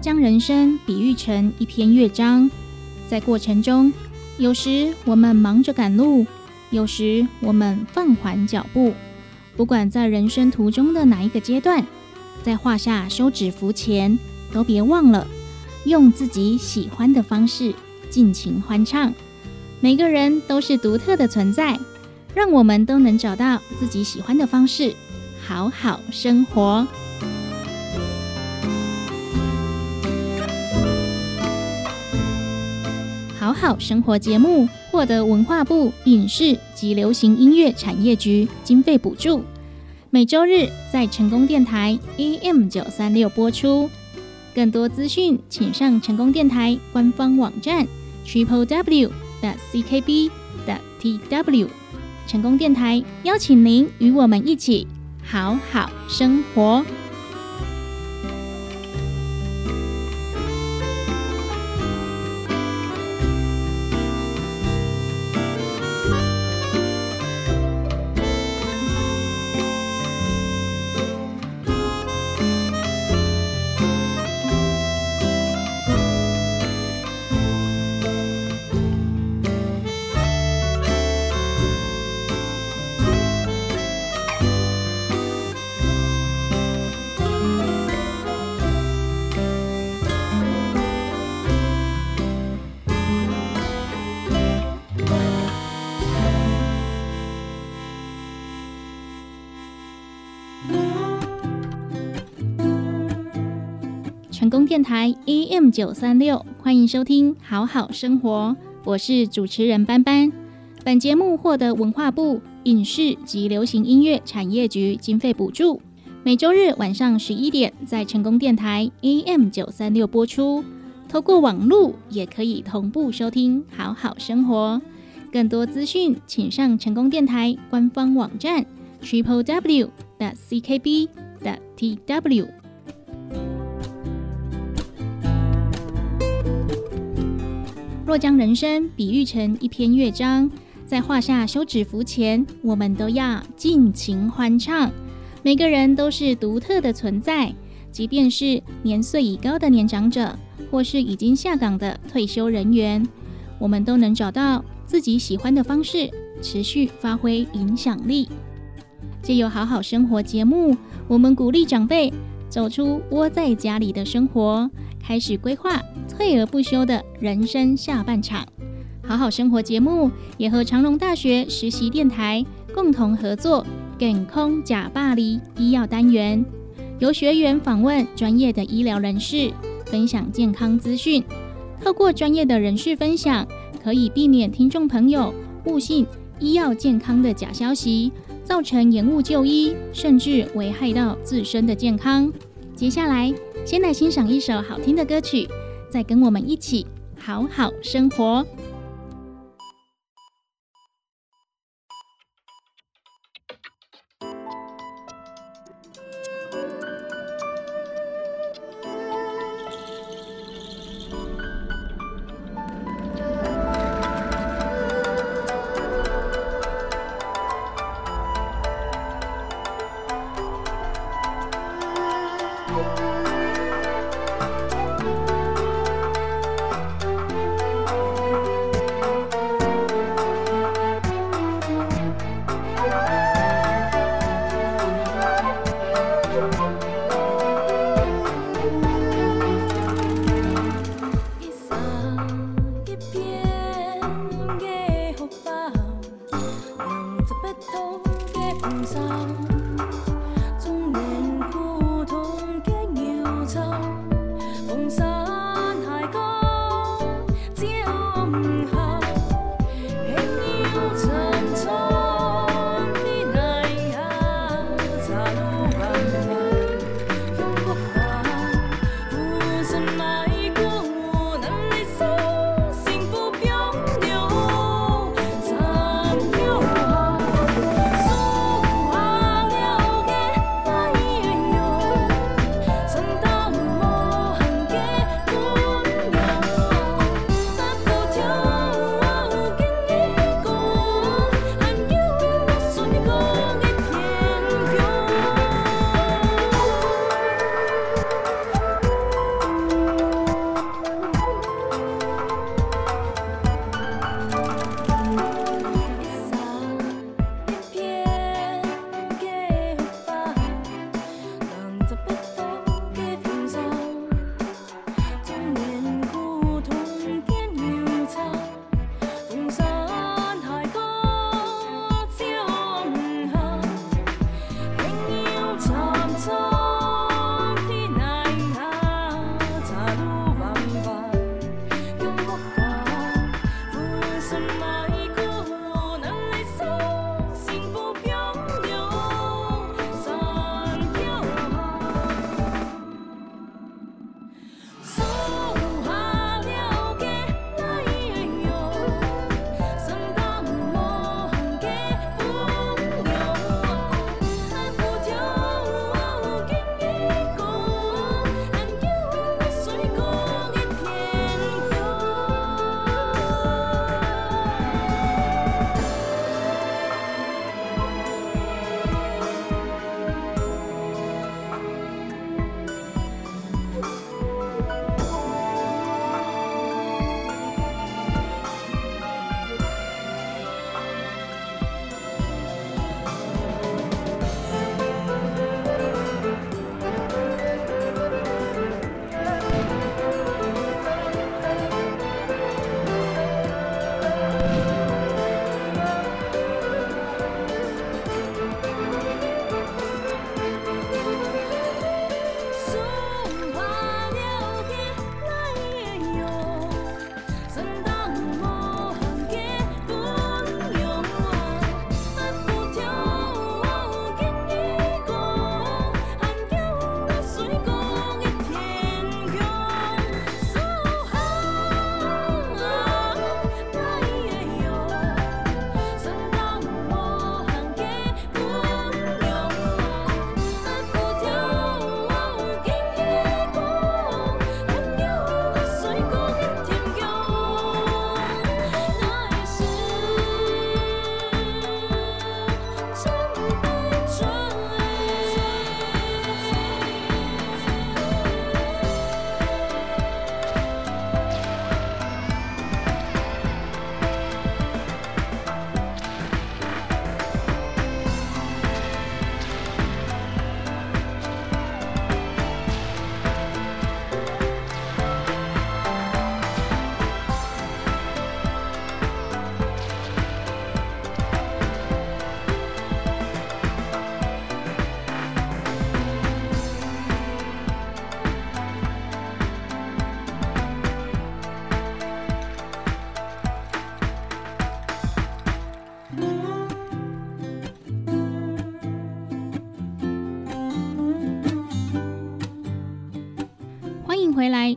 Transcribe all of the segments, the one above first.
将人生比喻成一篇乐章，在过程中，有时我们忙着赶路，有时我们放缓脚步。不管在人生途中的哪一个阶段，在画下休止符前，都别忘了用自己喜欢的方式尽情欢唱。每个人都是独特的存在，让我们都能找到自己喜欢的方式，好好生活。好好生活节目获得文化部影视及流行音乐产业局经费补助，每周日在成功电台 AM 九三六播出。更多资讯，请上成功电台官方网站 triple w 的 ckb 的 tw。成功电台邀请您与我们一起好好生活。成功电台 AM 九三六，欢迎收听好好生活，我是主持人班班。本节目获得文化部影视及流行音乐产业局经费补助，每周日晚上十一点在成功电台 AM 九三六播出。透过网络也可以同步收听好好生活。更多资讯，请上成功电台官方网站 triple w 的 ckb 的 tw。若将人生比喻成一篇乐章，在画下休止符前，我们都要尽情欢唱。每个人都是独特的存在，即便是年岁已高的年长者，或是已经下岗的退休人员，我们都能找到自己喜欢的方式，持续发挥影响力。借由好好生活节目，我们鼓励长辈走出窝在家里的生活。开始规划退而不休的人生下半场。好好生活节目也和长荣大学实习电台共同合作“健空假巴黎”医药单元，由学员访问专业的医疗人士，分享健康资讯。透过专业的人士分享，可以避免听众朋友误信医药健康的假消息，造成延误就医，甚至危害到自身的健康。接下来。先来欣赏一首好听的歌曲，再跟我们一起好好生活。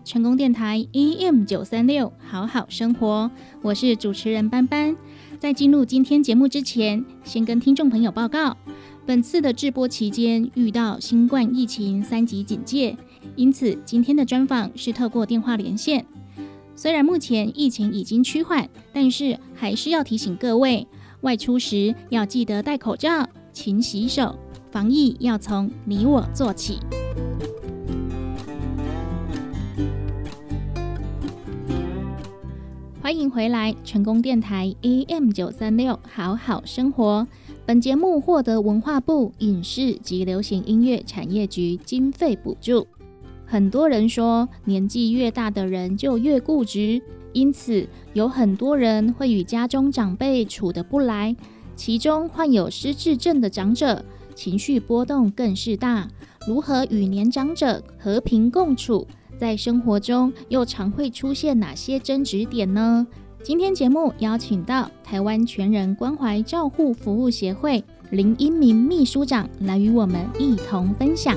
成功电台 AM 九三六，好好生活，我是主持人班班。在进入今天节目之前，先跟听众朋友报告，本次的直播期间遇到新冠疫情三级警戒，因此今天的专访是透过电话连线。虽然目前疫情已经趋缓，但是还是要提醒各位，外出时要记得戴口罩，勤洗手，防疫要从你我做起。欢迎回来，成功电台 AM 九三六，好好生活。本节目获得文化部影视及流行音乐产业局经费补助。很多人说，年纪越大的人就越固执，因此有很多人会与家中长辈处得不来。其中患有失智症的长者，情绪波动更是大。如何与年长者和平共处？在生活中又常会出现哪些争执点呢？今天节目邀请到台湾全人关怀照护服务协会林英明秘书长来与我们一同分享。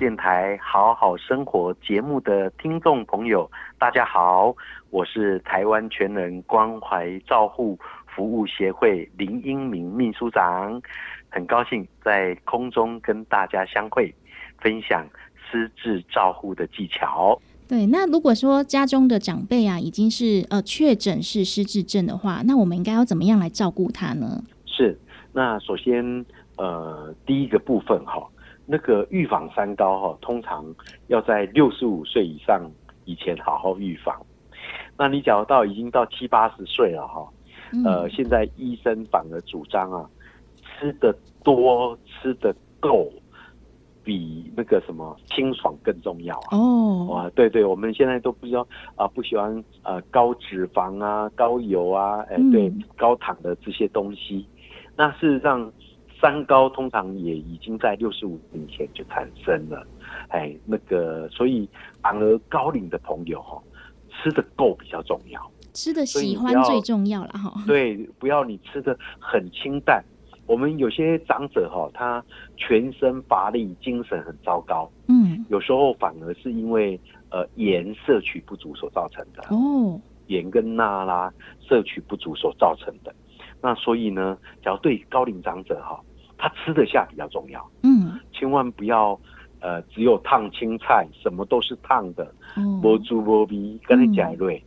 电台好好生活节目的听众朋友，大家好，我是台湾全人关怀照护服务协会林英明秘书长，很高兴在空中跟大家相会，分享失智照护的技巧。对，那如果说家中的长辈啊，已经是呃确诊是失智症的话，那我们应该要怎么样来照顾他呢？是，那首先呃第一个部分哈。那个预防三高哈，通常要在六十五岁以上以前好好预防。那你假如到已经到七八十岁了哈，呃，现在医生反而主张啊，吃的多、吃的够，比那个什么清爽更重要啊。哦，哇，对对，我们现在都不知道啊，不喜欢呃高脂肪啊、高油啊，哎，对，高糖的这些东西。那事实上。三高通常也已经在六十五年前就产生了，哎，那个，所以反而高龄的朋友哈，吃的够比较重要，吃的喜欢最重要了哈。对，不要你吃的很清淡。我们有些长者哈，他全身乏力，精神很糟糕，嗯，有时候反而是因为呃盐摄取不足所造成的哦，盐跟钠啦摄取不足所造成的。那所以呢，只要对高龄长者哈。他吃得下比较重要，嗯，千万不要，呃，只有烫青菜，什么都是烫的，无猪无鼻，跟你讲对，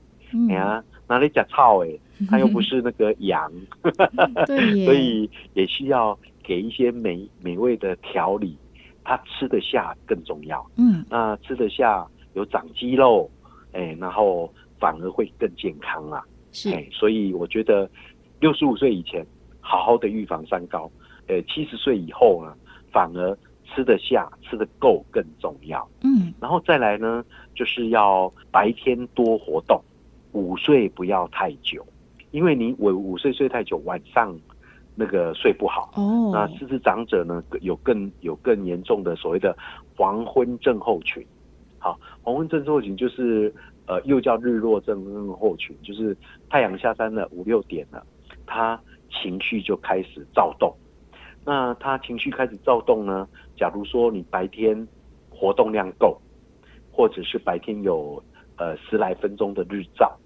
哎呀，哪里讲草哎，他又不是那个羊，所以也需要给一些美美味的调理，他吃得下更重要，嗯，那吃得下有长肌肉，哎，然后反而会更健康啊，是，所以我觉得六十五岁以前好好的预防三高。呃，七十岁以后呢，反而吃得下、吃得够更重要。嗯，然后再来呢，就是要白天多活动，午睡不要太久，因为你午午睡睡太久，晚上那个睡不好。哦，那失智长者呢，有更有更严重的所谓的黄昏症候群。好，黄昏症候群就是呃，又叫日落症候群，就是太阳下山了五六点了，他情绪就开始躁动。那他情绪开始躁动呢？假如说你白天活动量够，或者是白天有呃十来分钟的日照，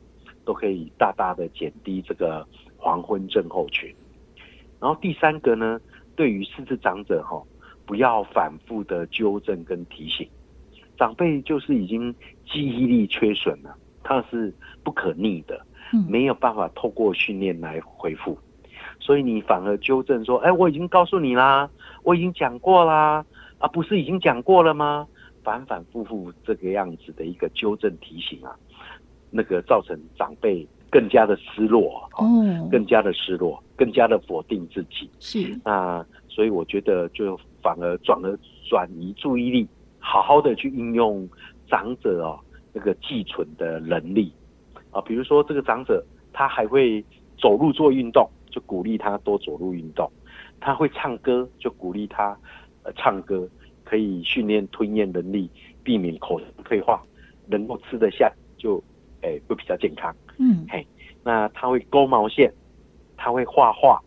都可以大大的减低这个黄昏症候群。然后第三个呢，对于失智长者哈，不要反复的纠正跟提醒。长辈就是已经记忆力缺损了，他是不可逆的，没有办法透过训练来恢复。所以你反而纠正说，哎，我已经告诉你啦，我已经讲过啦，啊，不是已经讲过了吗？反反复复这个样子的一个纠正提醒啊，那个造成长辈更加的失落，哦，更加的失落，更加的否定自己。是，那所以我觉得就反而转而转移注意力，好好的去应用长者哦那个寄存的能力啊，比如说这个长者他还会走路做运动。就鼓励他多走路运动，他会唱歌就鼓励他，呃，唱歌可以训练吞咽能力，避免口腔退化，能够吃得下就，诶会比较健康。嗯，嘿，那他会勾毛线，他会画画，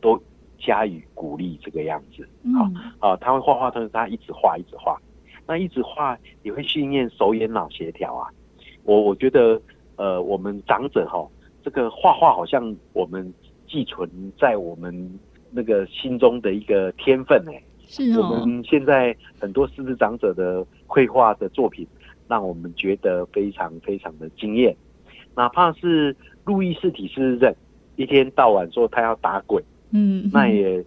都加以鼓励这个样子。好，啊，他会画画，但是他一直画，一直画，那一直画也会训练手眼脑协调啊。我我觉得，呃，我们长者哈，这个画画好像我们寄存在我们那个心中的一个天分哎。是哦。我们现在很多狮子长者的绘画的作品，让我们觉得非常非常的惊艳。哪怕是路易斯体诗人，一天到晚说他要打鬼，嗯，那也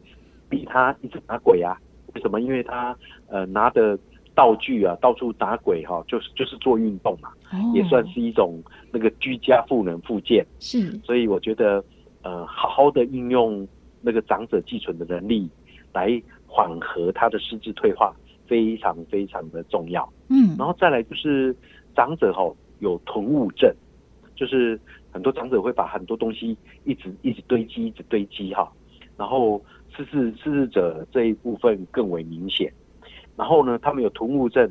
比他一直打鬼啊？为什么？因为他呃拿的道具啊，到处打鬼哈，就是就是做运动嘛，也算是一种那个居家赋能附件。是，所以我觉得呃，好好的应用那个长者寄存的能力，来缓和他的失智退化，非常非常的重要。嗯，然后再来就是长者哈有囤物症。就是很多长者会把很多东西一直一直堆积，一直堆积哈，然后失智失智者这一部分更为明显，然后呢，他们有囤物症，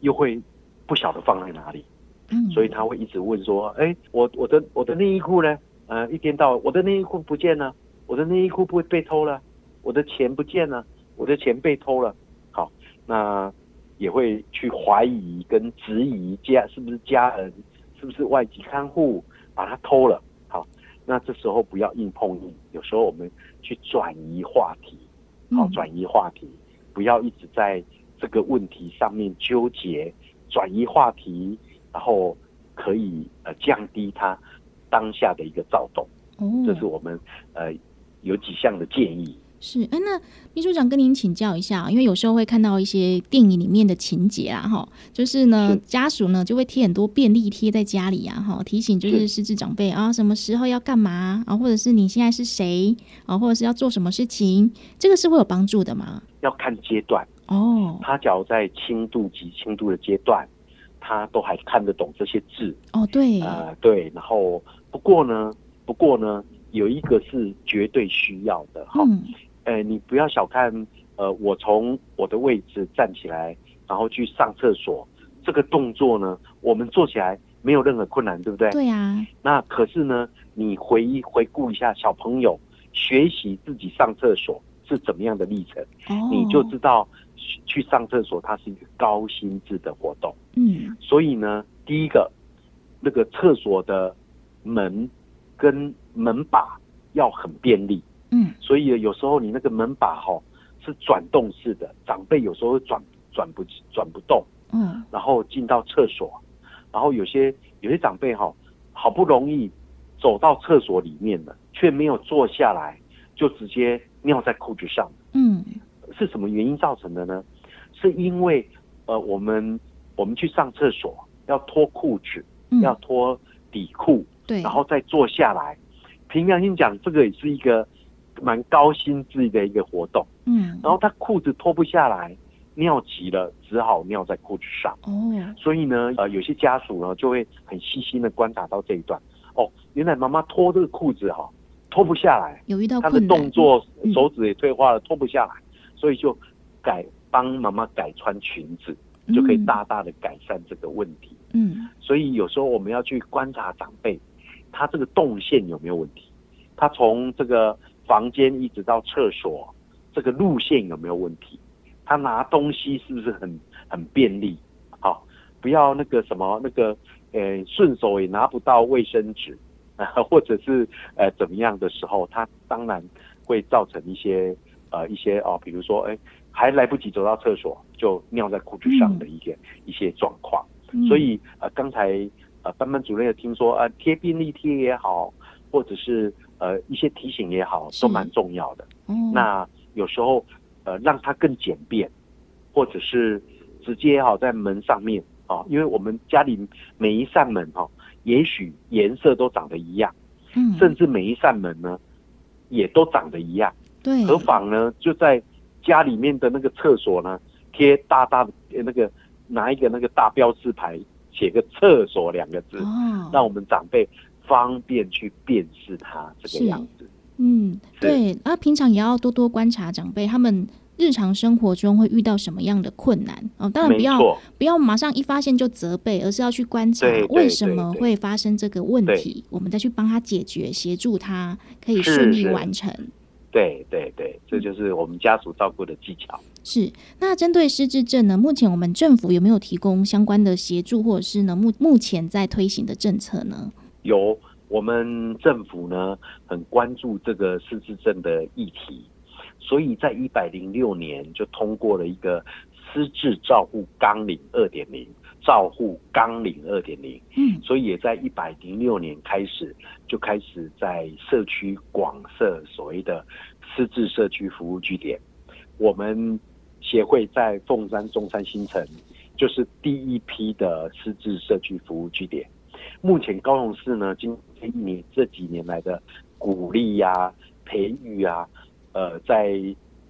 又会不晓得放在哪里，嗯，所以他会一直问说，哎，我我的我的内衣裤呢？呃，一天到晚我的内衣裤不见了，我的内衣裤不会被偷了，我的钱不见了，我的钱被偷了，好，那也会去怀疑跟质疑家是不是家人。是不是外籍看护把他偷了？好，那这时候不要硬碰硬，有时候我们去转移话题，好，转移话题，不要一直在这个问题上面纠结，转移话题，然后可以呃降低他当下的一个躁动。哦，这是我们呃有几项的建议。是，哎，那秘书长跟您请教一下，因为有时候会看到一些电影里面的情节啊，哈，就是呢，家属呢就会贴很多便利贴在家里啊，哈，提醒就是。失智长辈啊，什么时候要干嘛？啊，或者是你现在是谁？啊，或者是要做什么事情，这个是会有帮助的吗？要看阶段。哦，他只要在轻度及轻度的阶段，他都还看得懂这些字。哦，对，呃，对，然后不过呢，不过呢，有一个是绝对需要的，哈。呃，你不要小看，呃，我从我的位置站起来，然后去上厕所，这个动作呢，我们做起来没有任何困难，对不对？对呀。那可是呢，你回忆回顾一下小朋友学习自己上厕所是怎么样的历程，你就知道去上厕所它是一个高心智的活动。嗯。所以呢，第一个，那个厕所的门跟门把要很便利。嗯，所以有时候你那个门把哈是转动式的，长辈有时候转转不转不动，嗯，然后进到厕所，然后有些有些长辈哈好不容易走到厕所里面了，却没有坐下来，就直接尿在裤子上，嗯，是什么原因造成的呢？是因为呃我们我们去上厕所要脱裤子，要脱底裤，对，然后再坐下来，凭良心讲，这个也是一个。蛮高薪智的一个活动，嗯，然后他裤子脱不下来，尿急了，只好尿在裤子上。哦，所以呢，呃，有些家属呢就会很细心的观察到这一段。哦，原来妈妈脱这个裤子哈，脱不下来，有遇到他的动作，手指也退化了，脱不下来，所以就改帮妈妈改穿裙子，就可以大大的改善这个问题。嗯，所以有时候我们要去观察长辈，他这个动线有没有问题，他从这个。房间一直到厕所，这个路线有没有问题？他拿东西是不是很很便利？好，不要那个什么那个，呃，顺手也拿不到卫生纸啊，或者是呃怎么样的时候，他当然会造成一些呃一些哦，比如说哎，还来不及走到厕所就尿在裤子上的一个一些状况。所以呃，刚才呃班班主任也听说呃贴便利贴也好，或者是。呃，一些提醒也好，都蛮重要的。嗯，那有时候呃，让它更简便，或者是直接哈在门上面啊，因为我们家里每一扇门哈，也许颜色都长得一样，嗯，甚至每一扇门呢，也都长得一样。对，何妨呢？就在家里面的那个厕所呢，贴大大的那个拿一个那个大标志牌，写个“厕所”两个字，让我们长辈。方便去辨识它这个样子，嗯，对，啊，平常也要多多观察长辈，他们日常生活中会遇到什么样的困难？哦？当然不要不要马上一发现就责备，而是要去观察为什么会发生这个问题，我们再去帮他解决，协助他可以顺利完成。对对对，这就是我们家属照顾的技巧。是那针对失智症呢？目前我们政府有没有提供相关的协助，或者是呢目目前在推行的政策呢？有，我们政府呢很关注这个失智症的议题。所以在一百零六年就通过了一个失智照护纲领二点零，照护纲领二点零。嗯，所以也在一百零六年开始就开始在社区广设所谓的失智社区服务据点。我们协会在凤山、中山、新城就是第一批的失智社区服务据点。目前高雄市呢，今这一年这几年来的鼓励呀、培育啊。呃，在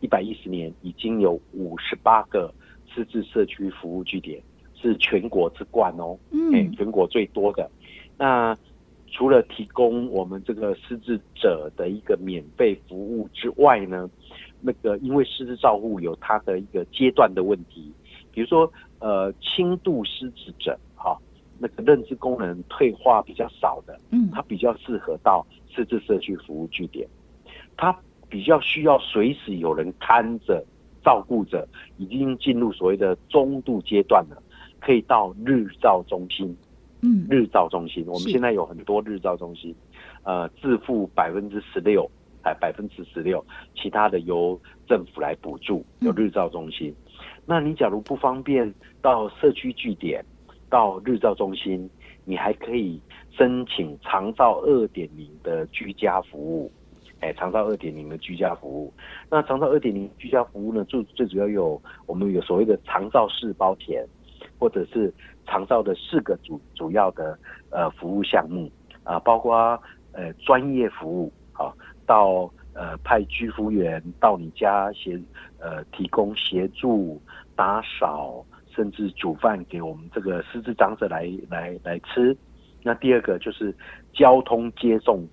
一百一十年已经有五十八个失智社区服务据点，是全国之冠哦，嗯，全国最多的。那除了提供我们这个失智者的一个免费服务之外呢，那个因为失智照护有它的一个阶段的问题，比如说呃轻度失智者哈，那个认知功能退化比较少的，嗯，他比较适合到失智社区服务据点，他。比较需要随时有人看着、照顾着，已经进入所谓的中度阶段了，可以到日照中心。嗯，日照中心，我们现在有很多日照中心，呃，自付百分之十六，哎，百分之十六，其他的由政府来补助。有日照中心，那你假如不方便到社区据点，到日照中心，你还可以申请长照二点零的居家服务。哎，长照二点零的居家服务，那长照二点零居家服务呢，最最主要有我们有所谓的长照四包田，或者是长照的四个主主要的呃服务项目啊，包括呃专业服务，好到呃派居服员到你家协呃提供协助打扫，甚至煮饭给我们这个失智长者来来来吃。那第二个就是交通接送。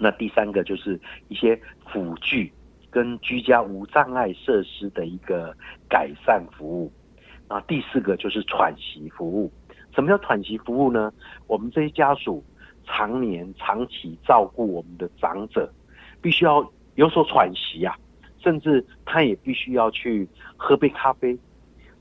那第三个就是一些辅具跟居家无障碍设施的一个改善服务，那，第四个就是喘息服务。什么叫喘息服务呢？我们这些家属常年长期照顾我们的长者，必须要有所喘息啊，甚至他也必须要去喝杯咖啡，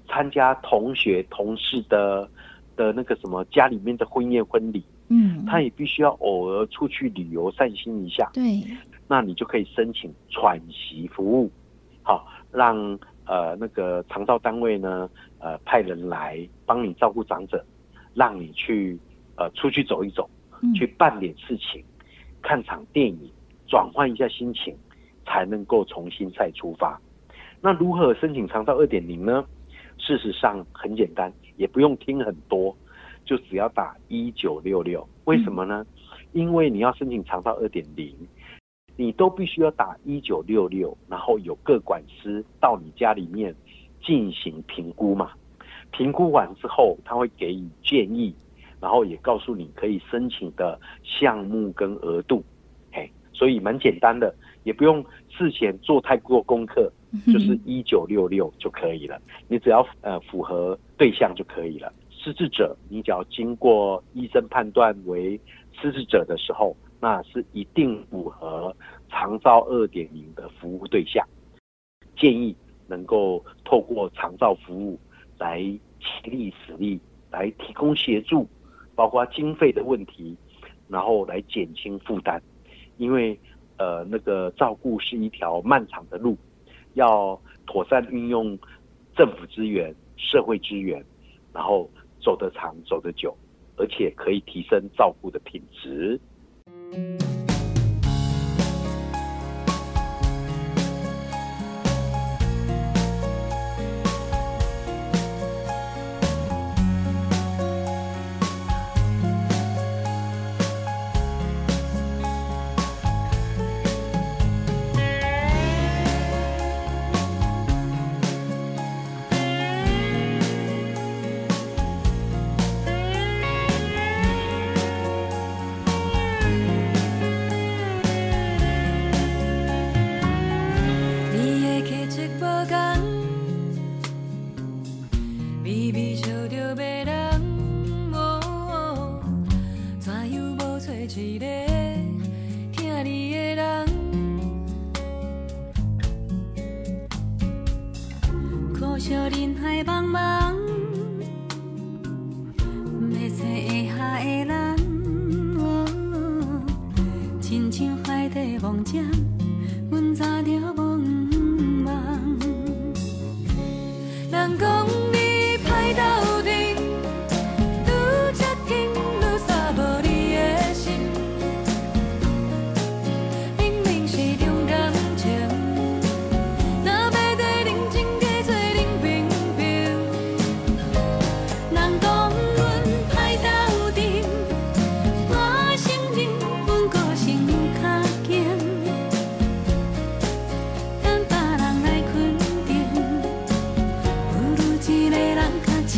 参加同学同事的的那个什么家里面的婚宴婚礼。嗯，他也必须要偶尔出去旅游散心一下。对，那你就可以申请喘息服务，好，让呃那个长照单位呢，呃派人来帮你照顾长者，让你去呃出去走一走，去办点事情，看场电影，转换一下心情，才能够重新再出发。那如何申请长照二点零呢？事实上很简单，也不用听很多。就只要打一九六六，为什么呢？因为你要申请长照二点零，你都必须要打一九六六，然后有各管师到你家里面进行评估嘛。评估完之后，他会给予建议，然后也告诉你可以申请的项目跟额度。嘿，所以蛮简单的，也不用事前做太多功课，就是一九六六就可以了。你只要呃符合对象就可以了。失智者，你只要经过医生判断为失智者的时候，那是一定符合长照二点零的服务对象。建议能够透过长照服务来齐力使力，来提供协助，包括经费的问题，然后来减轻负担。因为呃，那个照顾是一条漫长的路，要妥善运用政府资源、社会资源，然后。走得长，走得久，而且可以提升照顾的品质。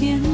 您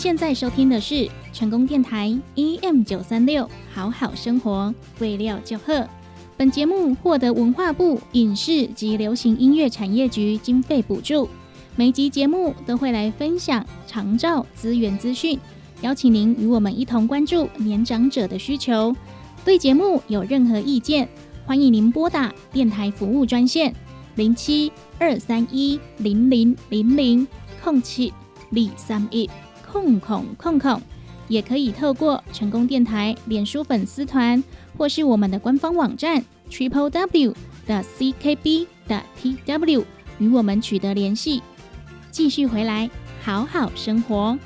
现在收听的是成功电台 EM 九三六，好好生活，未料就贺。本节目获得文化部影视及流行音乐产业局经费补助。每集节目都会来分享长照资源资讯，邀请您与我们一同关注年长者的需求。对节目有任何意见，欢迎您拨打电台服务专线零七二三一零零零零空七李三一。控控控控，也可以透过成功电台脸书粉丝团，或是我们的官方网站 triple w 的 ckb 的 tw 与我们取得联系。继续回来，好好生活。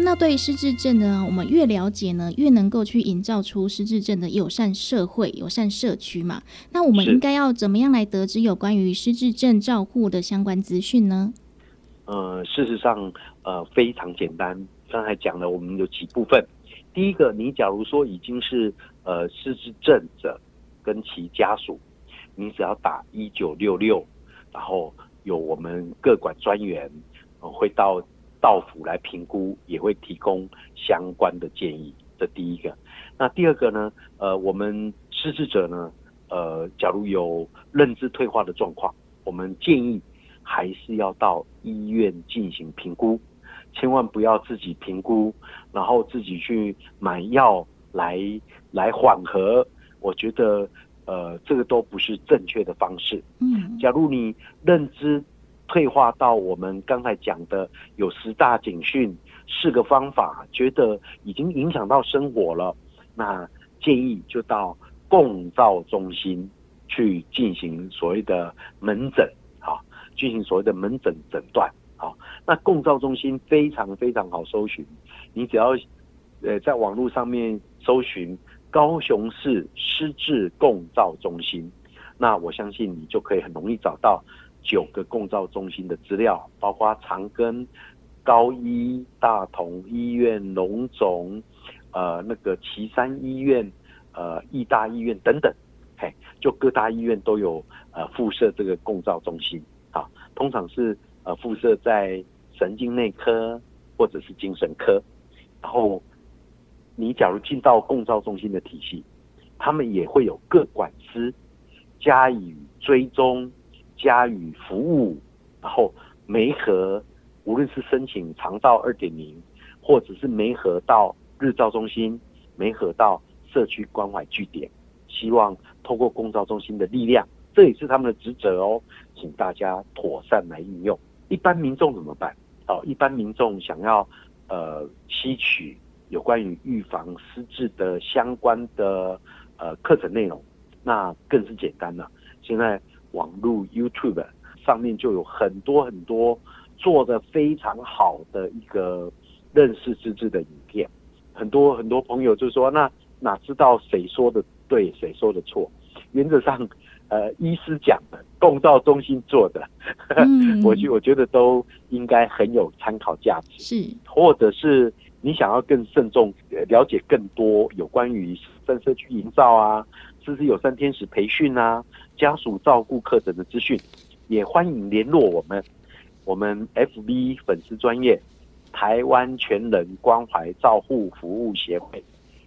那对失智症呢，我们越了解呢，越能够去营造出失智症的友善社会、友善社区嘛。那我们应该要怎么样来得知有关于失智症照护的相关资讯呢？呃，事实上，呃，非常简单。刚才讲了，我们有几部分。第一个，你假如说已经是呃失智症者跟其家属，你只要打一九六六，然后有我们各管专员会到到府来评估，也会提供相关的建议。这第一个。那第二个呢？呃，我们失智者呢，呃，假如有认知退化的状况，我们建议还是要到医院进行评估，千万不要自己评估，然后自己去买药来来缓和。我觉得，呃，这个都不是正确的方式。嗯，假如你认知退化到我们刚才讲的有十大警讯，四个方法，觉得已经影响到生活了。那建议就到共照中心去进行所谓的门诊，啊，进行所谓的门诊诊断，啊，那共照中心非常非常好搜寻，你只要呃在网络上面搜寻高雄市失智共照中心，那我相信你就可以很容易找到九个共照中心的资料，包括长庚、高医、大同医院、龙总。呃，那个岐山医院、呃，义大医院等等，嘿，就各大医院都有呃附设这个共照中心啊。通常是呃附设在神经内科或者是精神科。然后你假如进到共照中心的体系，他们也会有各管司加以追踪、加以服务，然后媒合，无论是申请肠道二点零，或者是媒合到。日照中心没合到社区关怀据点，希望透过公照中心的力量，这也是他们的职责哦，请大家妥善来运用。一般民众怎么办？哦，一般民众想要呃吸取有关于预防失智的相关的呃课程内容，那更是简单了。现在网络 YouTube 上面就有很多很多做的非常好的一个认识自治的影片。很多很多朋友就说：“那哪知道谁说的对，谁说的错？原则上，呃，医师讲的，共照中心做的，我 觉我觉得都应该很有参考价值。是，或者是你想要更慎重了解更多有关于分社区营造啊，甚至有三天使培训啊，家属照顾课程的资讯，也欢迎联络我们，我们 FB 粉丝专业。”台湾全人关怀照护服务协会，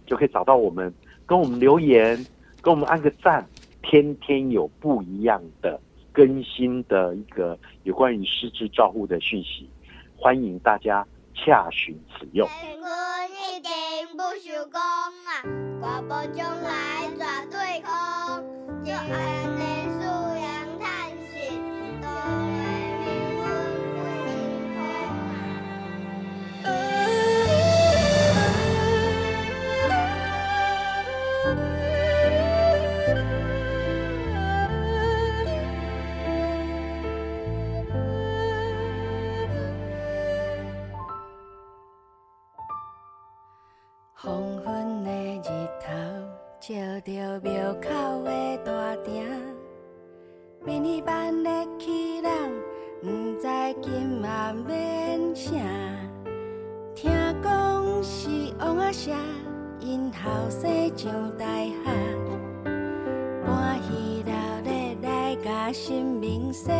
就可以找到我们，跟我们留言，跟我们按个赞，天天有不一样的更新的一个有关于失智照护的讯息，欢迎大家下旬使用。一定不啊，将来绝对就安内着庙口的大埕，明日万日去人，不知今晚免啥。听讲是王阿舍因后生上大学，欢喜热烈来甲新明说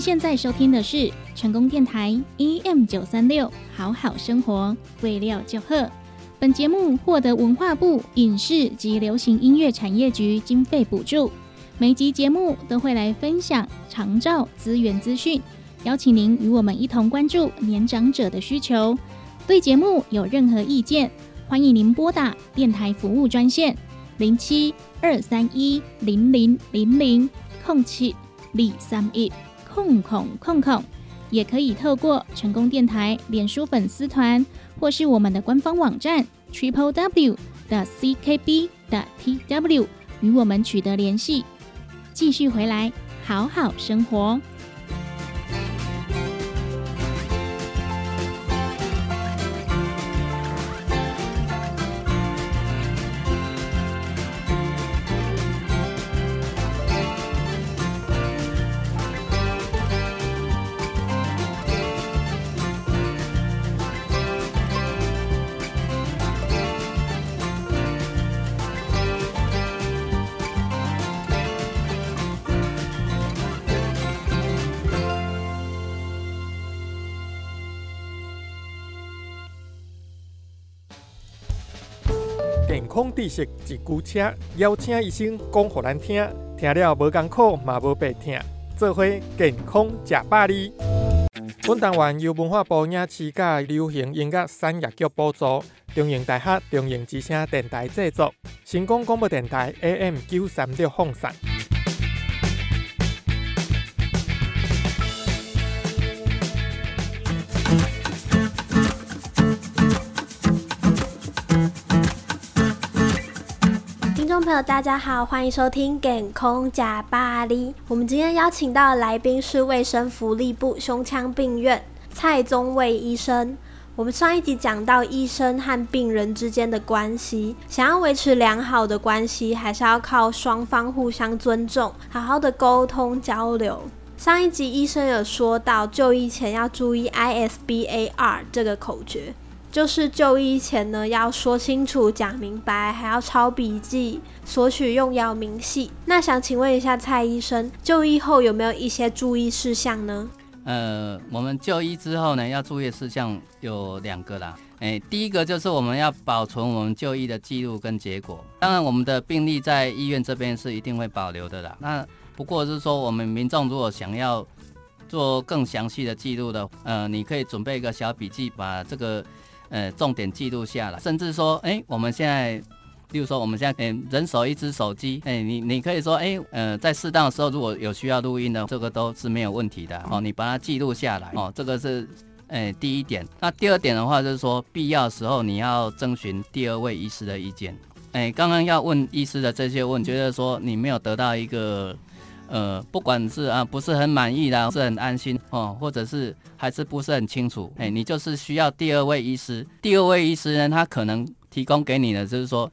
现在收听的是成功电台 EM 九三六好好生活，为料就贺。本节目获得文化部影视及流行音乐产业局经费补助。每集节目都会来分享长照资源资讯，邀请您与我们一同关注年长者的需求。对节目有任何意见，欢迎您拨打电台服务专线零七二三一零零零零空七李三一。空空空空，也可以透过成功电台脸书粉丝团，或是我们的官方网站 triple w 的 ckb 的 tw 与我们取得联系。继续回来，好好生活。健康知识一句车，邀请医生讲互咱听，听了无艰苦嘛无白听，做伙健康食百里。本单元由文化部影视甲流行音乐产业局补助，中影大学中影之声电台制作，成功广播电台 AM 九三六放送。大家好，欢迎收听《健空假巴黎》。我们今天邀请到的来宾是卫生福利部胸腔病院蔡宗卫医生。我们上一集讲到医生和病人之间的关系，想要维持良好的关系，还是要靠双方互相尊重，好好的沟通交流。上一集医生有说到，就医前要注意 ISBAR 这个口诀。就是就医前呢，要说清楚、讲明白，还要抄笔记，索取用药明细。那想请问一下蔡医生，就医后有没有一些注意事项呢？呃，我们就医之后呢，要注意事项有两个啦。哎，第一个就是我们要保存我们就医的记录跟结果。当然，我们的病历在医院这边是一定会保留的啦。那不过是说，我们民众如果想要做更详细的记录的，呃，你可以准备一个小笔记，把这个。呃，重点记录下来，甚至说，哎，我们现在，例如说，我们现在，哎，人手一只手机，哎，你你可以说，哎，呃，在适当的时候，如果有需要录音的，这个都是没有问题的，哦，你把它记录下来，哦，这个是，哎，第一点。那第二点的话，就是说，必要时候你要征询第二位医师的意见。哎，刚刚要问医师的这些问，觉得说你没有得到一个。呃，不管是啊，不是很满意的，是很安心哦，或者是还是不是很清楚，哎，你就是需要第二位医师。第二位医师呢，他可能提供给你的就是说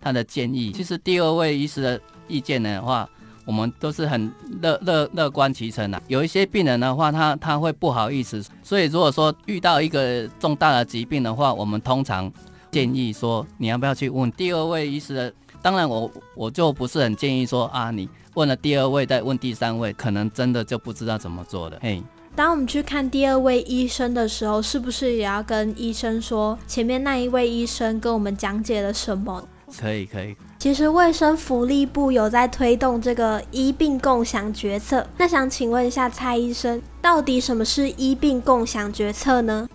他的建议。其实第二位医师的意见的话，我们都是很乐乐乐观其成的。有一些病人的话，他他会不好意思，所以如果说遇到一个重大的疾病的话，我们通常建议说你要不要去问第二位医师的。当然，我我就不是很建议说啊你。问了第二位，再问第三位，可能真的就不知道怎么做了。嘿，当我们去看第二位医生的时候，是不是也要跟医生说前面那一位医生跟我们讲解了什么？可以，可以。其实卫生福利部有在推动这个医病共享决策。那想请问一下蔡医生，到底什么是医病共享决策呢？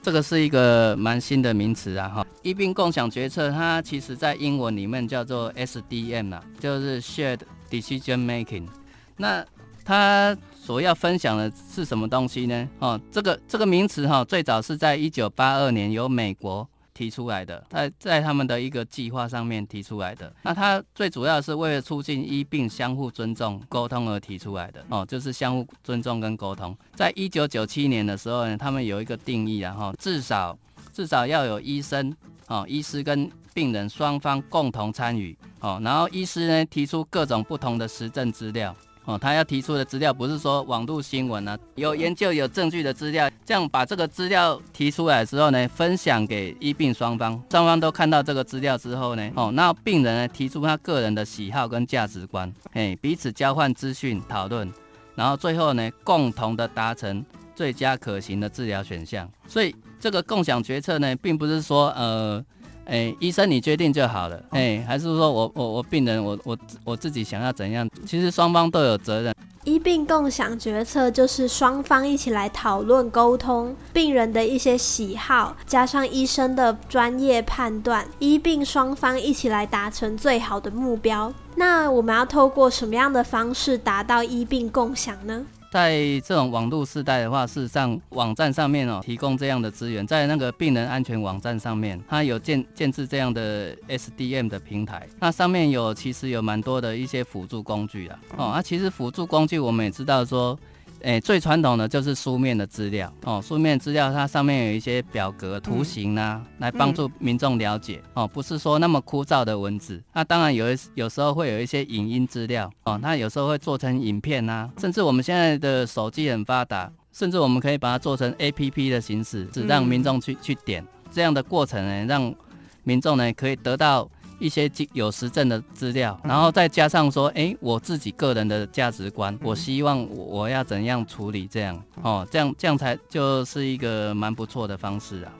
这个是一个蛮新的名词啊，哈，医病共享决策，它其实在英文里面叫做 SDM 啊，就是 Shared Decision Making。那他所要分享的是什么东西呢？哦，这个这个名词哈，最早是在一九八二年由美国提出来的，在在他们的一个计划上面提出来的。那它最主要是为了促进医病相互尊重、沟通而提出来的哦，就是相互尊重跟沟通。在一九九七年的时候呢，他们有一个定义，然后至少至少要有医生哦，医师跟病人双方共同参与哦，然后医师呢提出各种不同的实证资料。哦，他要提出的资料不是说网络新闻啊，有研究有证据的资料，这样把这个资料提出来之后呢，分享给医病双方，双方都看到这个资料之后呢，哦，那病人呢提出他个人的喜好跟价值观，嘿，彼此交换资讯讨论，然后最后呢，共同的达成最佳可行的治疗选项。所以这个共享决策呢，并不是说呃。哎，医生你决定就好了。哎，还是说我我我病人我我我自己想要怎样？其实双方都有责任。医病共享决策就是双方一起来讨论沟通病人的一些喜好，加上医生的专业判断，医病双方一起来达成最好的目标。那我们要透过什么样的方式达到医病共享呢？在这种网络时代的话，事实上网站上面哦提供这样的资源，在那个病人安全网站上面，它有建建置这样的 SDM 的平台，那上面有其实有蛮多的一些辅助工具啊，哦，啊，其实辅助工具我们也知道说。诶，最传统的就是书面的资料哦，书面资料它上面有一些表格、图形呐，来帮助民众了解哦，不是说那么枯燥的文字。那当然有有时候会有一些影音资料哦，它有时候会做成影片呐，甚至我们现在的手机很发达，甚至我们可以把它做成 A P P 的形式，只让民众去去点这样的过程呢，让民众呢可以得到。一些有实证的资料，然后再加上说，哎，我自己个人的价值观，我希望我要怎样处理这样，哦，这样这样才就是一个蛮不错的方式啊。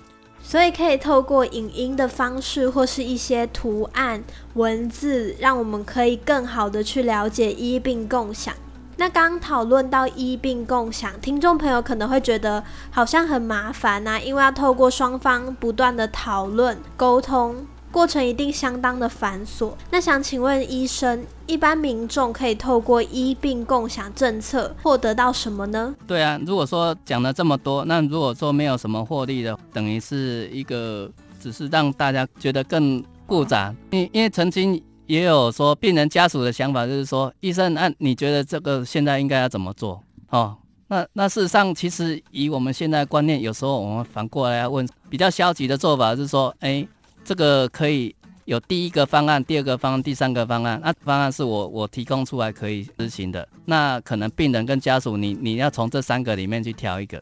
所以可以透过影音的方式，或是一些图案、文字，让我们可以更好的去了解医病共享。那刚讨论到医病共享，听众朋友可能会觉得好像很麻烦呐，因为要透过双方不断的讨论沟通。过程一定相当的繁琐。那想请问医生，一般民众可以透过医病共享政策获得到什么呢？对啊，如果说讲了这么多，那如果说没有什么获利的，等于是一个只是让大家觉得更复杂。因因为曾经也有说病人家属的想法，就是说医生，那你觉得这个现在应该要怎么做？哦，那那事实上，其实以我们现在观念，有时候我们反过来要问，比较消极的做法是说，哎。这个可以有第一个方案、第二个方案、第三个方案。那方案是我我提供出来可以执行的。那可能病人跟家属，你你要从这三个里面去挑一个。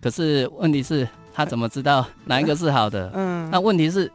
可是问题是，他怎么知道哪一个是好的？嗯。那问题是，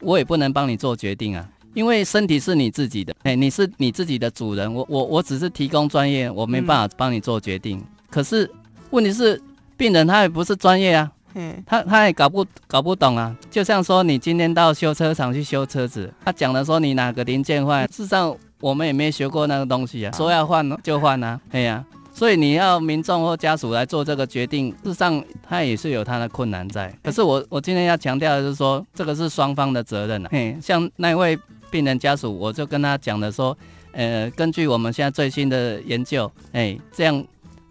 我也不能帮你做决定啊，因为身体是你自己的，哎，你是你自己的主人。我我我只是提供专业，我没办法帮你做决定。可是问题是，病人他也不是专业啊。嗯，他他也搞不搞不懂啊，就像说你今天到修车厂去修车子，他讲的说你哪个零件坏，事实上我们也没学过那个东西啊，说要换就换啊，哎呀，所以你要民众或家属来做这个决定，事实上他也是有他的困难在。可是我我今天要强调的是说，这个是双方的责任啊。嘿，像那位病人家属，我就跟他讲的说，呃，根据我们现在最新的研究，哎，这样。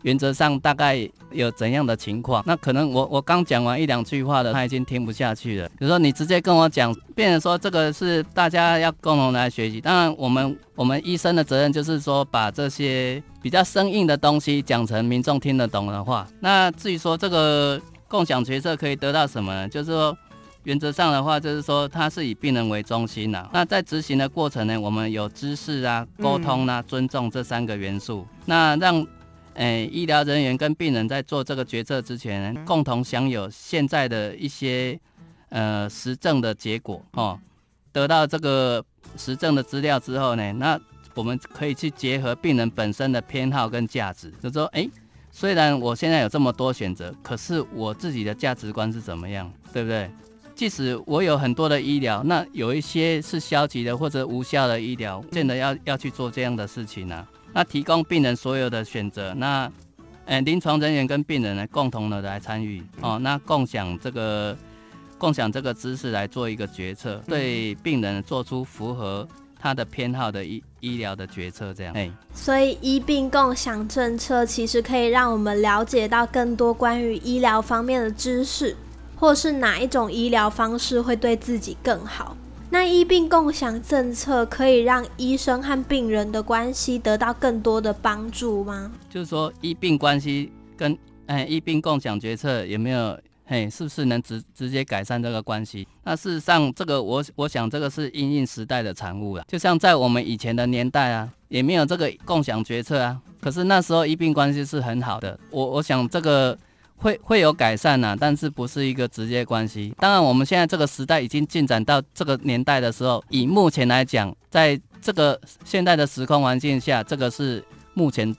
原则上大概有怎样的情况？那可能我我刚讲完一两句话的，他已经听不下去了。比如说你直接跟我讲，变成说这个是大家要共同来学习。当然，我们我们医生的责任就是说把这些比较生硬的东西讲成民众听得懂的话。那至于说这个共享决策可以得到什么呢，就是说原则上的话，就是说它是以病人为中心的。那在执行的过程呢，我们有知识啊、沟通啊、尊重这三个元素，那让。诶，医疗人员跟病人在做这个决策之前，共同享有现在的一些呃实证的结果哦。得到这个实证的资料之后呢，那我们可以去结合病人本身的偏好跟价值，就说，诶，虽然我现在有这么多选择，可是我自己的价值观是怎么样，对不对？即使我有很多的医疗，那有一些是消极的或者无效的医疗，真的要要去做这样的事情呢？那提供病人所有的选择，那，呃，临床人员跟病人呢共同的来参与哦，那共享这个共享这个知识来做一个决策，对病人做出符合他的偏好的医医疗的决策，这样。哎，所以医病共享政策其实可以让我们了解到更多关于医疗方面的知识。或是哪一种医疗方式会对自己更好？那医病共享政策可以让医生和病人的关系得到更多的帮助吗？就是说医病关系跟哎医病共享决策有没有嘿，是不是能直直接改善这个关系？那事实上，这个我我想这个是因应时代的产物了。就像在我们以前的年代啊，也没有这个共享决策啊，可是那时候医病关系是很好的。我我想这个。会会有改善呐，但是不是一个直接关系。当然，我们现在这个时代已经进展到这个年代的时候，以目前来讲，在这个现在的时空环境下，这个是目前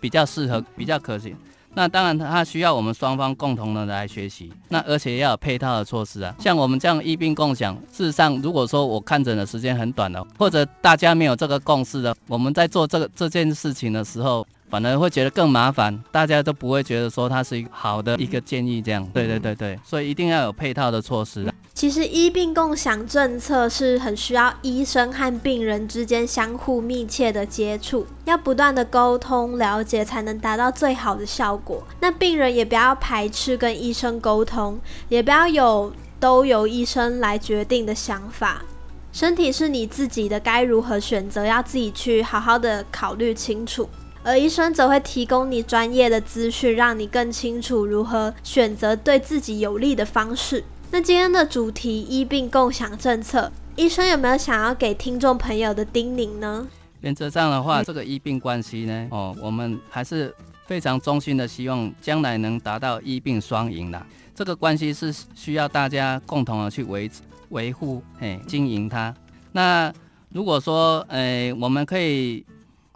比较适合、比较可行。那当然，它需要我们双方共同的来学习。那而且要有配套的措施啊，像我们这样医病共享。事实上，如果说我看诊的时间很短了，或者大家没有这个共识的，我们在做这个这件事情的时候。反而会觉得更麻烦，大家都不会觉得说它是一好的一个建议，这样，对对对对，所以一定要有配套的措施。其实医病共享政策是很需要医生和病人之间相互密切的接触，要不断的沟通了解，才能达到最好的效果。那病人也不要排斥跟医生沟通，也不要有都由医生来决定的想法。身体是你自己的，该如何选择，要自己去好好的考虑清楚。而医生则会提供你专业的资讯，让你更清楚如何选择对自己有利的方式。那今天的主题医病共享政策，医生有没有想要给听众朋友的叮咛呢？原则上的话，这个医病关系呢，哦，我们还是非常衷心的希望将来能达到医病双赢的。这个关系是需要大家共同的去维维护，哎，经营它。那如果说，哎，我们可以。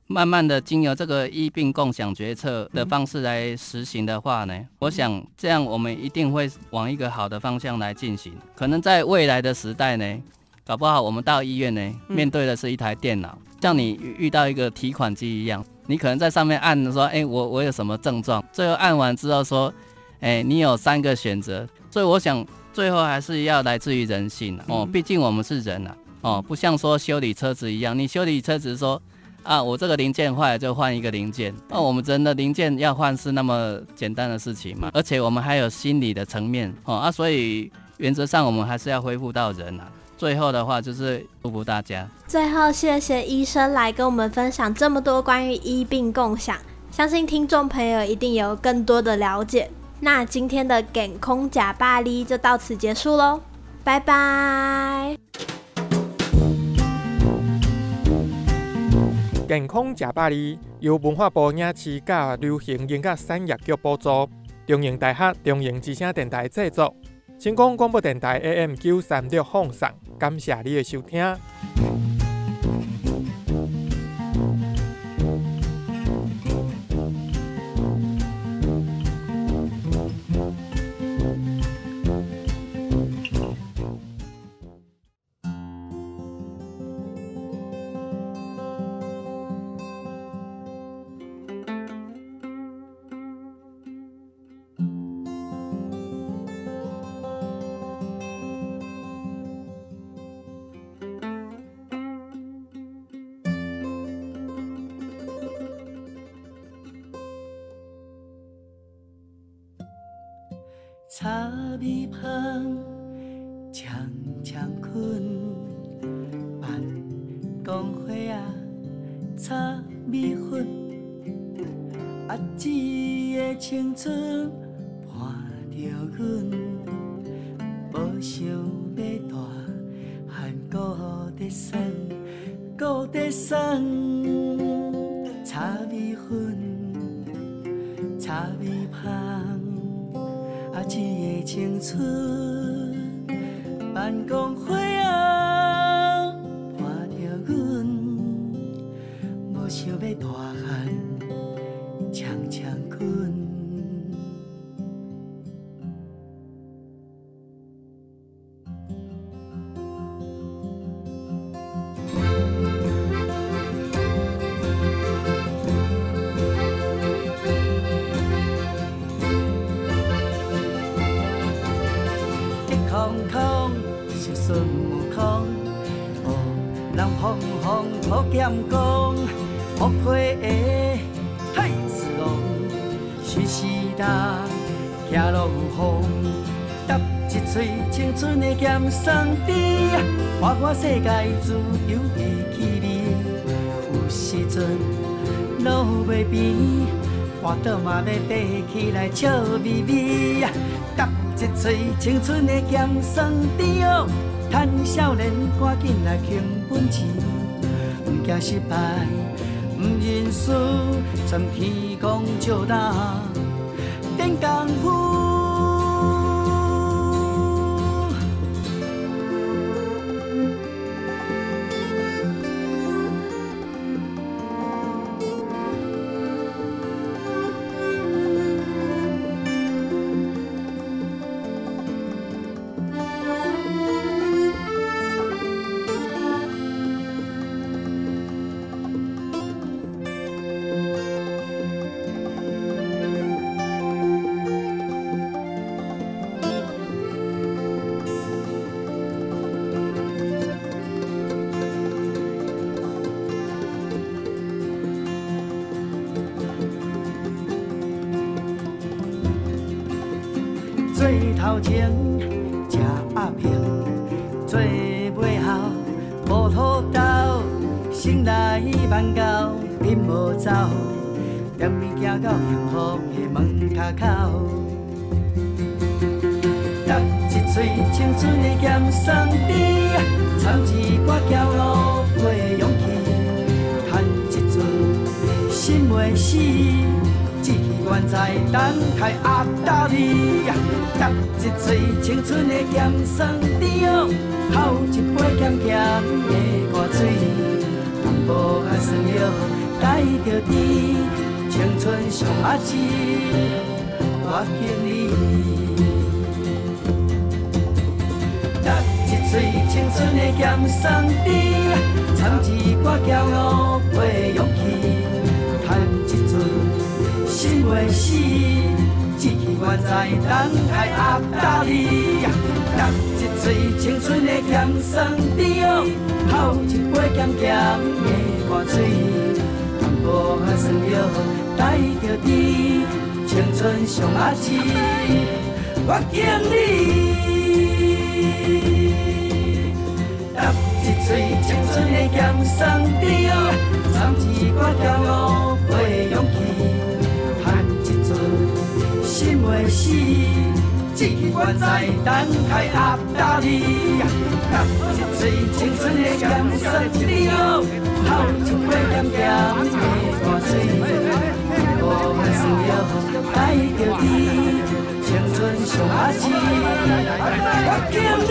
慢慢的，经由这个医病共享决策的方式来实行的话呢，我想这样我们一定会往一个好的方向来进行。可能在未来的时代呢，搞不好我们到医院呢，面对的是一台电脑，像你遇到一个提款机一样，你可能在上面按说，哎，我我有什么症状？最后按完之后说，哎，你有三个选择。所以我想最后还是要来自于人性哦，毕竟我们是人啊，哦，不像说修理车子一样，你修理车子说。啊，我这个零件坏了就换一个零件。那我们人的零件要换是那么简单的事情吗？而且我们还有心理的层面哦啊，所以原则上我们还是要恢复到人啊。最后的话就是祝福大家。最后谢谢医生来跟我们分享这么多关于医病共享，相信听众朋友一定有更多的了解。那今天的梗空假巴黎就到此结束喽，拜拜。健康食百里由文化部影视甲流行音乐产业局补助，中营大学中营之声电台制作，成功广播电台 AM 九三六放送，感谢你的收听。茶米香，世界自由的气味。有时阵路袂平，花朵嘛要爬起来笑眯眯。搭一嘴青春的咸酸甜哦，趁少年赶紧来兴奋钱，不惊失败，不认输，全天公照大，练功夫。酸甜，掺一挂骄傲的勇气，叹一阵。心未死，志气还在等待压倒你。喝一嘴青春的咸酸甜，泡一杯咸咸的热水，淡薄仔酸药带着甜，青春上阿姊，我敬你。一嘴青春的咸酸甜哦，掺一挂骄傲的勇气。叹一阵心未死，志气还在等待压倒你。喝一嘴青春的咸酸甜哦，泡一杯咸咸的热水，无限思念带着甜，青春上阿姊，我敬你。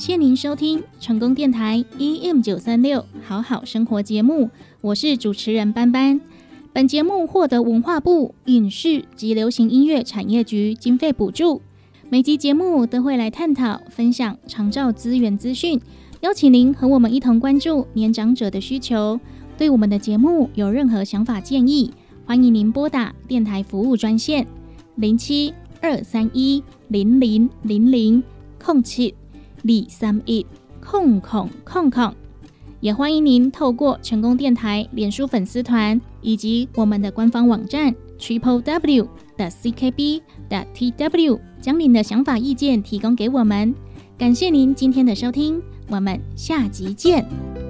谢您收听成功电台 EM 九三六好好生活节目，我是主持人班班。本节目获得文化部影视及流行音乐产业局经费补助。每集节目都会来探讨、分享长照资源资讯，邀请您和我们一同关注年长者的需求。对我们的节目有任何想法建议，欢迎您拨打电台服务专线零七二三一零零零零空七。李三一空空空空，也欢迎您透过成功电台脸书粉丝团以及我们的官方网站 triple w 的 ckb 的 tw，将您的想法意见提供给我们。感谢您今天的收听，我们下集见。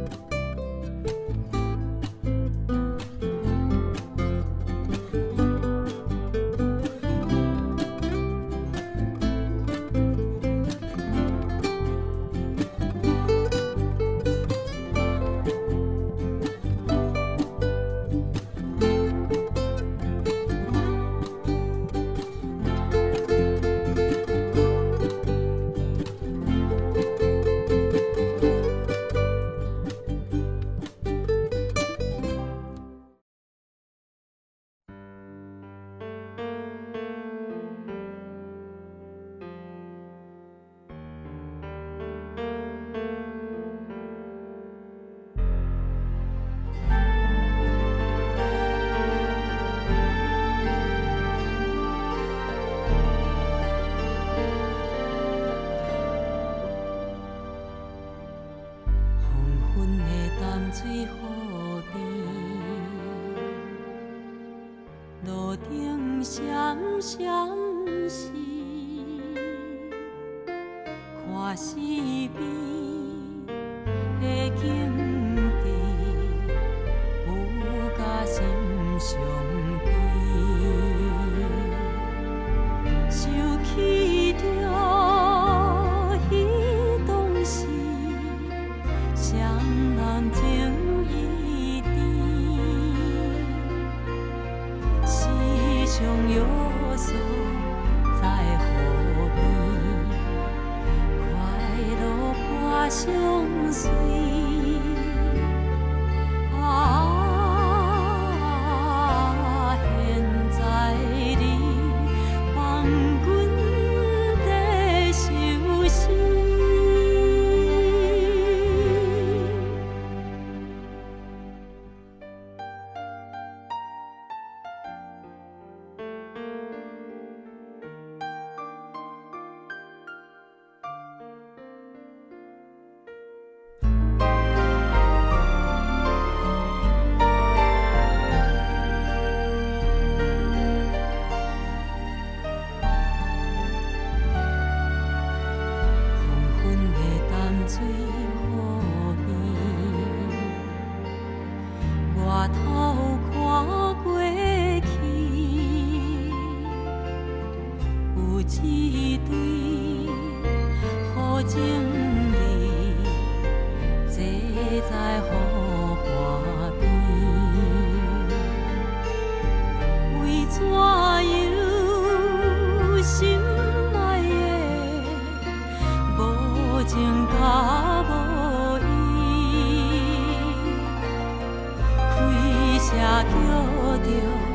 闪闪时，看西边叫着。